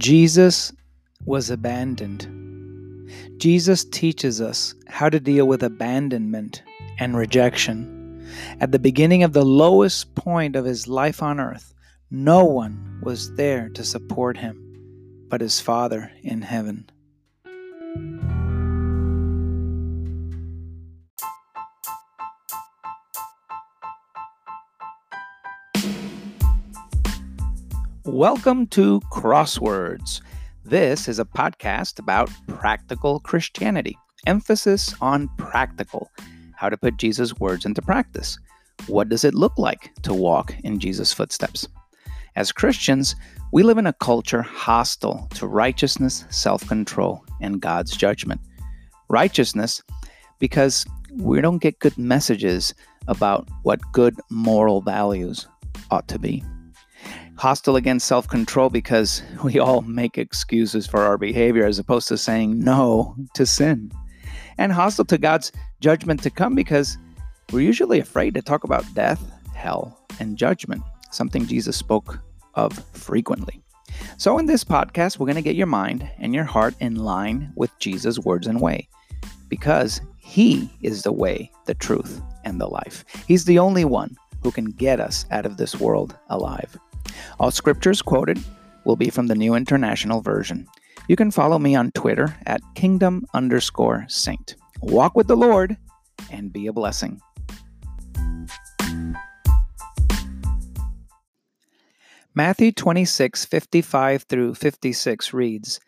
Jesus was abandoned. Jesus teaches us how to deal with abandonment and rejection. At the beginning of the lowest point of his life on earth, no one was there to support him but his Father in heaven. Welcome to Crosswords. This is a podcast about practical Christianity, emphasis on practical, how to put Jesus' words into practice. What does it look like to walk in Jesus' footsteps? As Christians, we live in a culture hostile to righteousness, self control, and God's judgment. Righteousness, because we don't get good messages about what good moral values ought to be hostile against self control because we all make excuses for our behavior as opposed to saying no to sin. And hostile to God's judgment to come because we're usually afraid to talk about death, hell, and judgment, something Jesus spoke of frequently. So, in this podcast, we're going to get your mind and your heart in line with Jesus' words and way because He is the way, the truth, and the life. He's the only one who can get us out of this world alive. All scriptures quoted will be from the New International Version. You can follow me on Twitter at kingdom underscore saint. Walk with the Lord and be a blessing. Matthew 26, 55 through 56 reads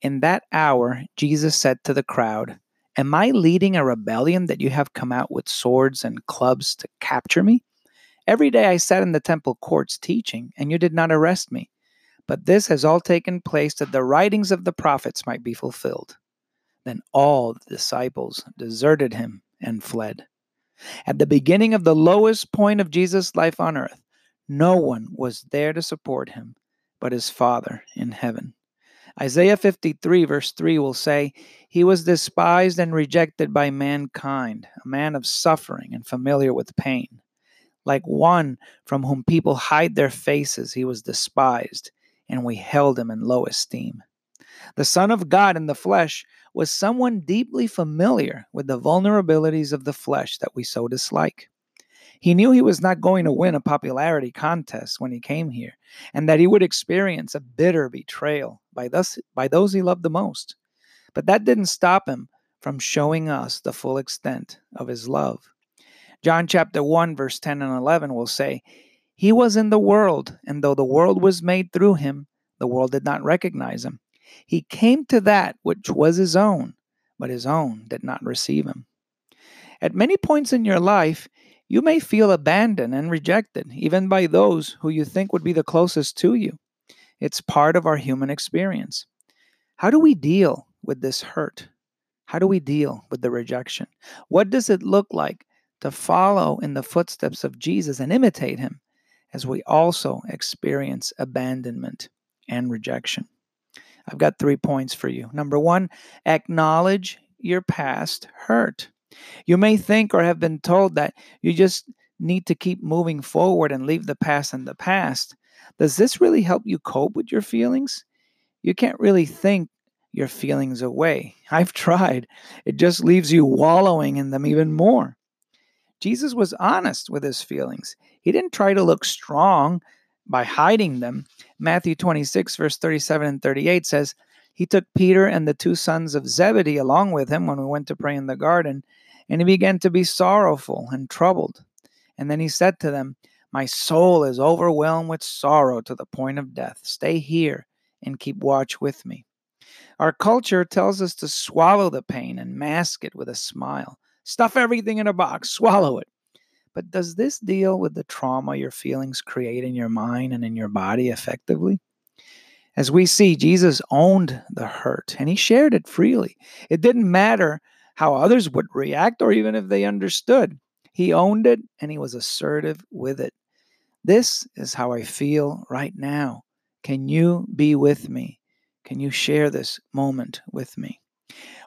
In that hour, Jesus said to the crowd, Am I leading a rebellion that you have come out with swords and clubs to capture me? Every day I sat in the temple courts teaching, and you did not arrest me. But this has all taken place that the writings of the prophets might be fulfilled. Then all the disciples deserted him and fled. At the beginning of the lowest point of Jesus' life on earth, no one was there to support him but his Father in heaven. Isaiah 53, verse 3 will say, He was despised and rejected by mankind, a man of suffering and familiar with pain. Like one from whom people hide their faces, he was despised, and we held him in low esteem. The Son of God in the flesh was someone deeply familiar with the vulnerabilities of the flesh that we so dislike. He knew he was not going to win a popularity contest when he came here, and that he would experience a bitter betrayal by, thus, by those he loved the most. But that didn't stop him from showing us the full extent of his love. John chapter 1, verse 10 and 11 will say, He was in the world, and though the world was made through him, the world did not recognize him. He came to that which was his own, but his own did not receive him. At many points in your life, you may feel abandoned and rejected, even by those who you think would be the closest to you. It's part of our human experience. How do we deal with this hurt? How do we deal with the rejection? What does it look like to follow in the footsteps of Jesus and imitate him as we also experience abandonment and rejection. I've got three points for you. Number one, acknowledge your past hurt. You may think or have been told that you just need to keep moving forward and leave the past in the past. Does this really help you cope with your feelings? You can't really think your feelings away. I've tried. It just leaves you wallowing in them even more. Jesus was honest with his feelings. He didn't try to look strong by hiding them. Matthew 26, verse 37 and 38 says, He took Peter and the two sons of Zebedee along with him when we went to pray in the garden, and he began to be sorrowful and troubled. And then he said to them, My soul is overwhelmed with sorrow to the point of death. Stay here and keep watch with me. Our culture tells us to swallow the pain and mask it with a smile. Stuff everything in a box, swallow it. But does this deal with the trauma your feelings create in your mind and in your body effectively? As we see, Jesus owned the hurt and he shared it freely. It didn't matter how others would react or even if they understood. He owned it and he was assertive with it. This is how I feel right now. Can you be with me? Can you share this moment with me?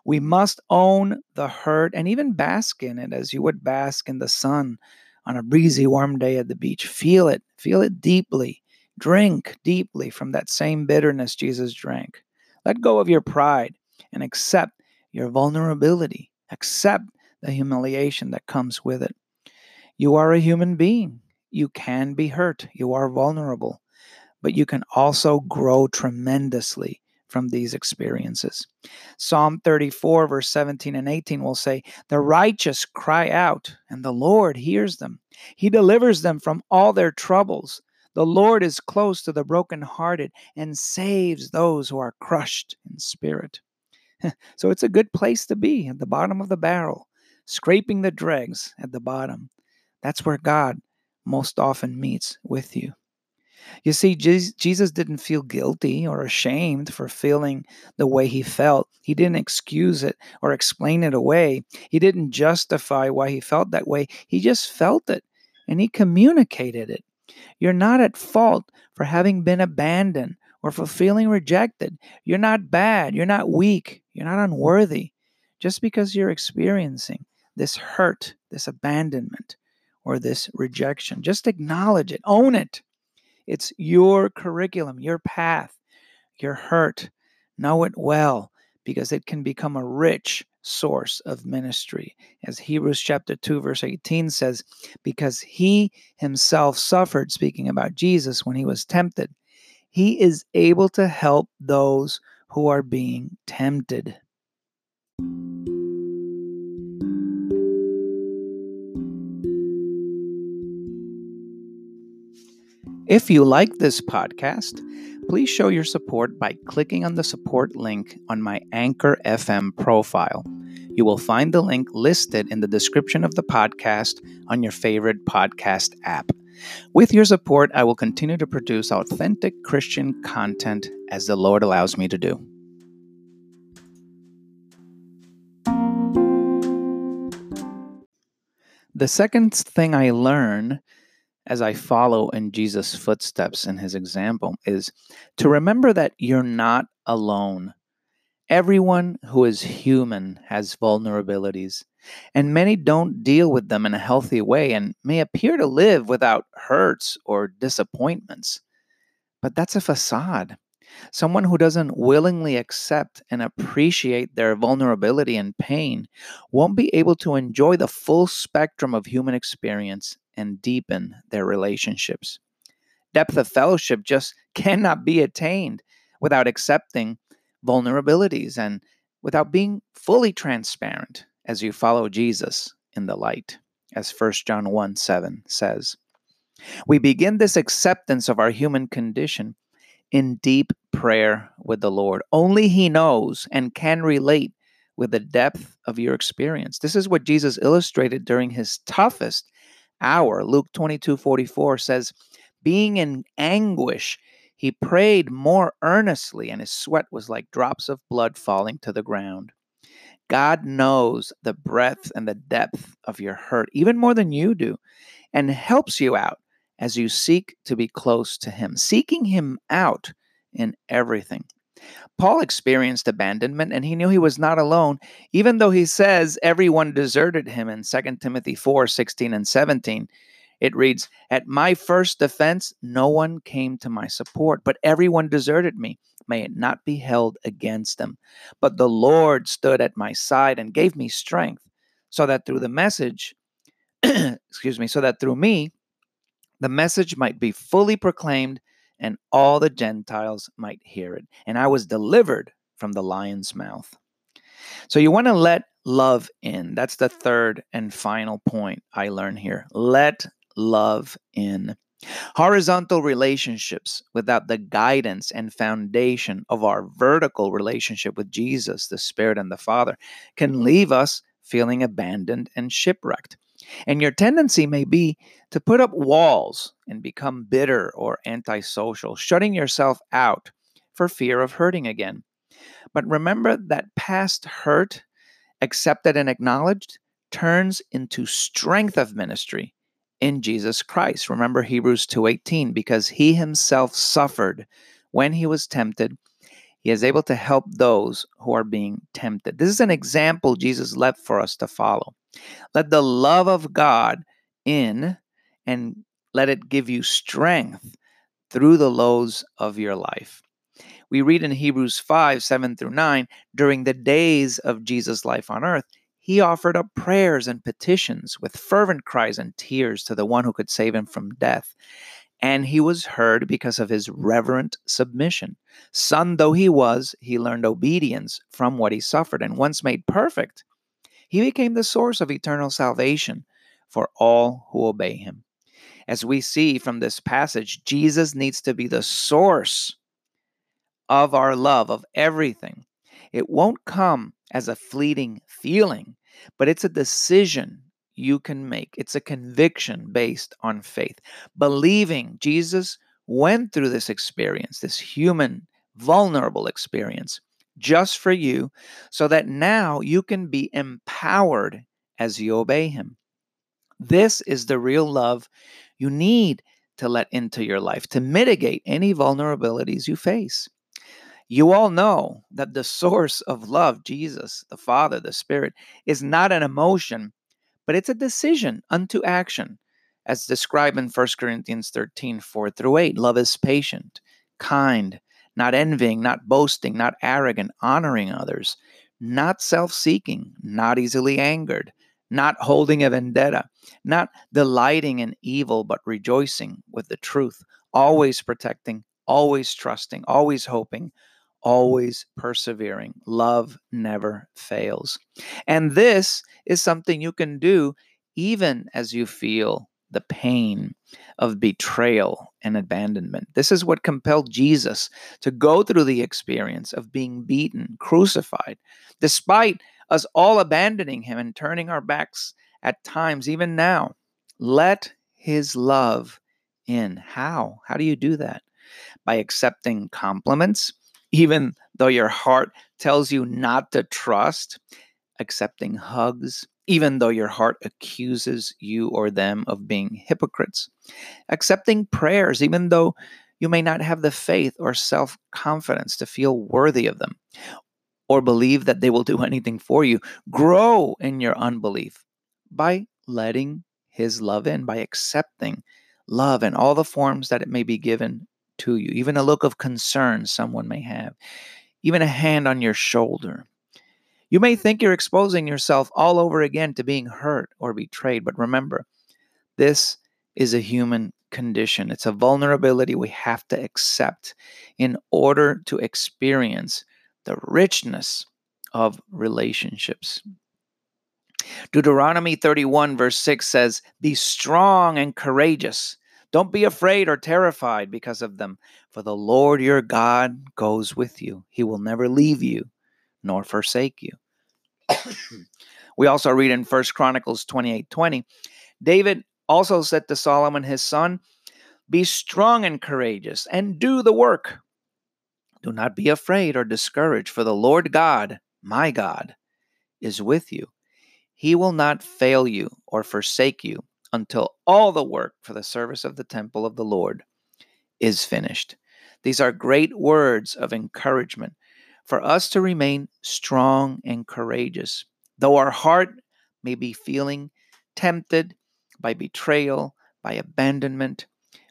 We must own the hurt and even bask in it as you would bask in the sun on a breezy, warm day at the beach. Feel it, feel it deeply. Drink deeply from that same bitterness Jesus drank. Let go of your pride and accept your vulnerability. Accept the humiliation that comes with it. You are a human being. You can be hurt. You are vulnerable. But you can also grow tremendously from these experiences. Psalm 34, verse 17 and 18 will say, The righteous cry out, and the Lord hears them. He delivers them from all their troubles. The Lord is close to the brokenhearted and saves those who are crushed in spirit. so it's a good place to be at the bottom of the barrel, scraping the dregs at the bottom. That's where God most often meets with you. You see, Jesus didn't feel guilty or ashamed for feeling the way he felt. He didn't excuse it or explain it away. He didn't justify why he felt that way. He just felt it and he communicated it. You're not at fault for having been abandoned or for feeling rejected. You're not bad. You're not weak. You're not unworthy. Just because you're experiencing this hurt, this abandonment, or this rejection, just acknowledge it, own it. It's your curriculum, your path, your hurt. Know it well because it can become a rich source of ministry. As Hebrews chapter 2 verse 18 says, because he himself suffered speaking about Jesus when he was tempted, he is able to help those who are being tempted. If you like this podcast, please show your support by clicking on the support link on my Anchor FM profile. You will find the link listed in the description of the podcast on your favorite podcast app. With your support, I will continue to produce authentic Christian content as the Lord allows me to do. The second thing I learn as I follow in Jesus' footsteps and his example is to remember that you're not alone. Everyone who is human has vulnerabilities, and many don't deal with them in a healthy way and may appear to live without hurts or disappointments. But that's a facade. Someone who doesn't willingly accept and appreciate their vulnerability and pain won't be able to enjoy the full spectrum of human experience and deepen their relationships. Depth of fellowship just cannot be attained without accepting vulnerabilities and without being fully transparent as you follow Jesus in the light, as 1 John 1 7 says. We begin this acceptance of our human condition in deep prayer with the Lord. Only He knows and can relate with the depth of your experience. This is what Jesus illustrated during His toughest hour. Luke 22 44 says, Being in anguish, he prayed more earnestly, and his sweat was like drops of blood falling to the ground. God knows the breadth and the depth of your hurt, even more than you do, and helps you out as you seek to be close to Him, seeking Him out in everything. Paul experienced abandonment and he knew he was not alone, even though he says everyone deserted him in 2 Timothy 4 16 and 17. It reads, At my first defense, no one came to my support, but everyone deserted me. May it not be held against them. But the Lord stood at my side and gave me strength, so that through the message, excuse me, so that through me, the message might be fully proclaimed and all the Gentiles might hear it. And I was delivered from the lion's mouth. So you want to let love in. That's the third and final point I learned here. Let love in. Horizontal relationships without the guidance and foundation of our vertical relationship with Jesus, the Spirit, and the Father can leave us feeling abandoned and shipwrecked. And your tendency may be to put up walls and become bitter or antisocial, shutting yourself out for fear of hurting again. But remember that past hurt, accepted and acknowledged, turns into strength of ministry in Jesus Christ. Remember Hebrews 2:18 because he himself suffered when he was tempted, he is able to help those who are being tempted. This is an example Jesus left for us to follow. Let the love of God in and let it give you strength through the lows of your life. We read in Hebrews 5 7 through 9, during the days of Jesus' life on earth, he offered up prayers and petitions with fervent cries and tears to the one who could save him from death. And he was heard because of his reverent submission. Son though he was, he learned obedience from what he suffered. And once made perfect, he became the source of eternal salvation for all who obey him. As we see from this passage, Jesus needs to be the source of our love, of everything. It won't come as a fleeting feeling, but it's a decision you can make. It's a conviction based on faith. Believing Jesus went through this experience, this human, vulnerable experience, just for you, so that now you can be empowered as you obey Him. This is the real love you need to let into your life to mitigate any vulnerabilities you face. You all know that the source of love, Jesus, the Father, the Spirit, is not an emotion, but it's a decision unto action, as described in 1 Corinthians 13 4 through 8. Love is patient, kind, not envying, not boasting, not arrogant, honoring others, not self seeking, not easily angered, not holding a vendetta, not delighting in evil, but rejoicing with the truth, always protecting, always trusting, always hoping always persevering. Love never fails. And this is something you can do even as you feel the pain of betrayal and abandonment. This is what compelled Jesus to go through the experience of being beaten, crucified, despite us all abandoning him and turning our backs at times, even now. Let his love in. How? How do you do that? By accepting compliments even though your heart tells you not to trust, accepting hugs, even though your heart accuses you or them of being hypocrites, accepting prayers, even though you may not have the faith or self confidence to feel worthy of them or believe that they will do anything for you. Grow in your unbelief by letting His love in, by accepting love in all the forms that it may be given to you, even a look of concern someone may have, even a hand on your shoulder. You may think you're exposing yourself all over again to being hurt or betrayed, but remember, this is a human condition. It's a vulnerability we have to accept in order to experience the richness of relationships. Deuteronomy 31, verse 6 says, Be strong and courageous. Don't be afraid or terrified because of them, for the Lord your God goes with you. He will never leave you nor forsake you. we also read in 1 Chronicles 28 20, David also said to Solomon his son, Be strong and courageous, and do the work. Do not be afraid or discouraged, for the Lord God, my God, is with you. He will not fail you or forsake you until all the work for the service of the temple of the Lord is finished. These are great words of encouragement for us to remain strong and courageous. Though our heart may be feeling tempted by betrayal, by abandonment,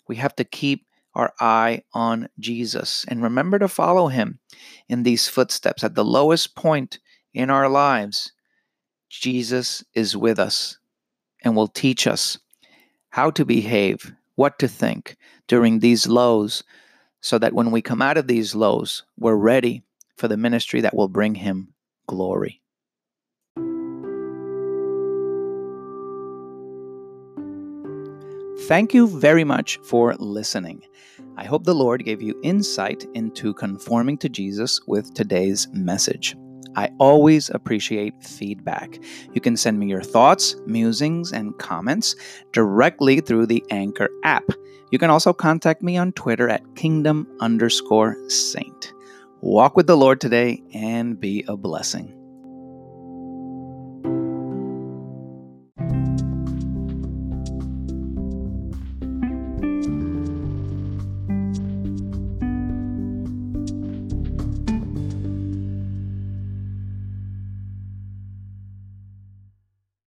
we have to keep our eye on Jesus and remember to follow him in these footsteps. At the lowest point in our lives, Jesus is with us and will teach us how to behave, what to think during these lows, so that when we come out of these lows, we're ready for the ministry that will bring Him glory. Thank you very much for listening. I hope the Lord gave you insight into conforming to Jesus with today's message. I always appreciate feedback. You can send me your thoughts, musings, and comments directly through the Anchor app. You can also contact me on Twitter at kingdom underscore saint. Walk with the Lord today and be a blessing.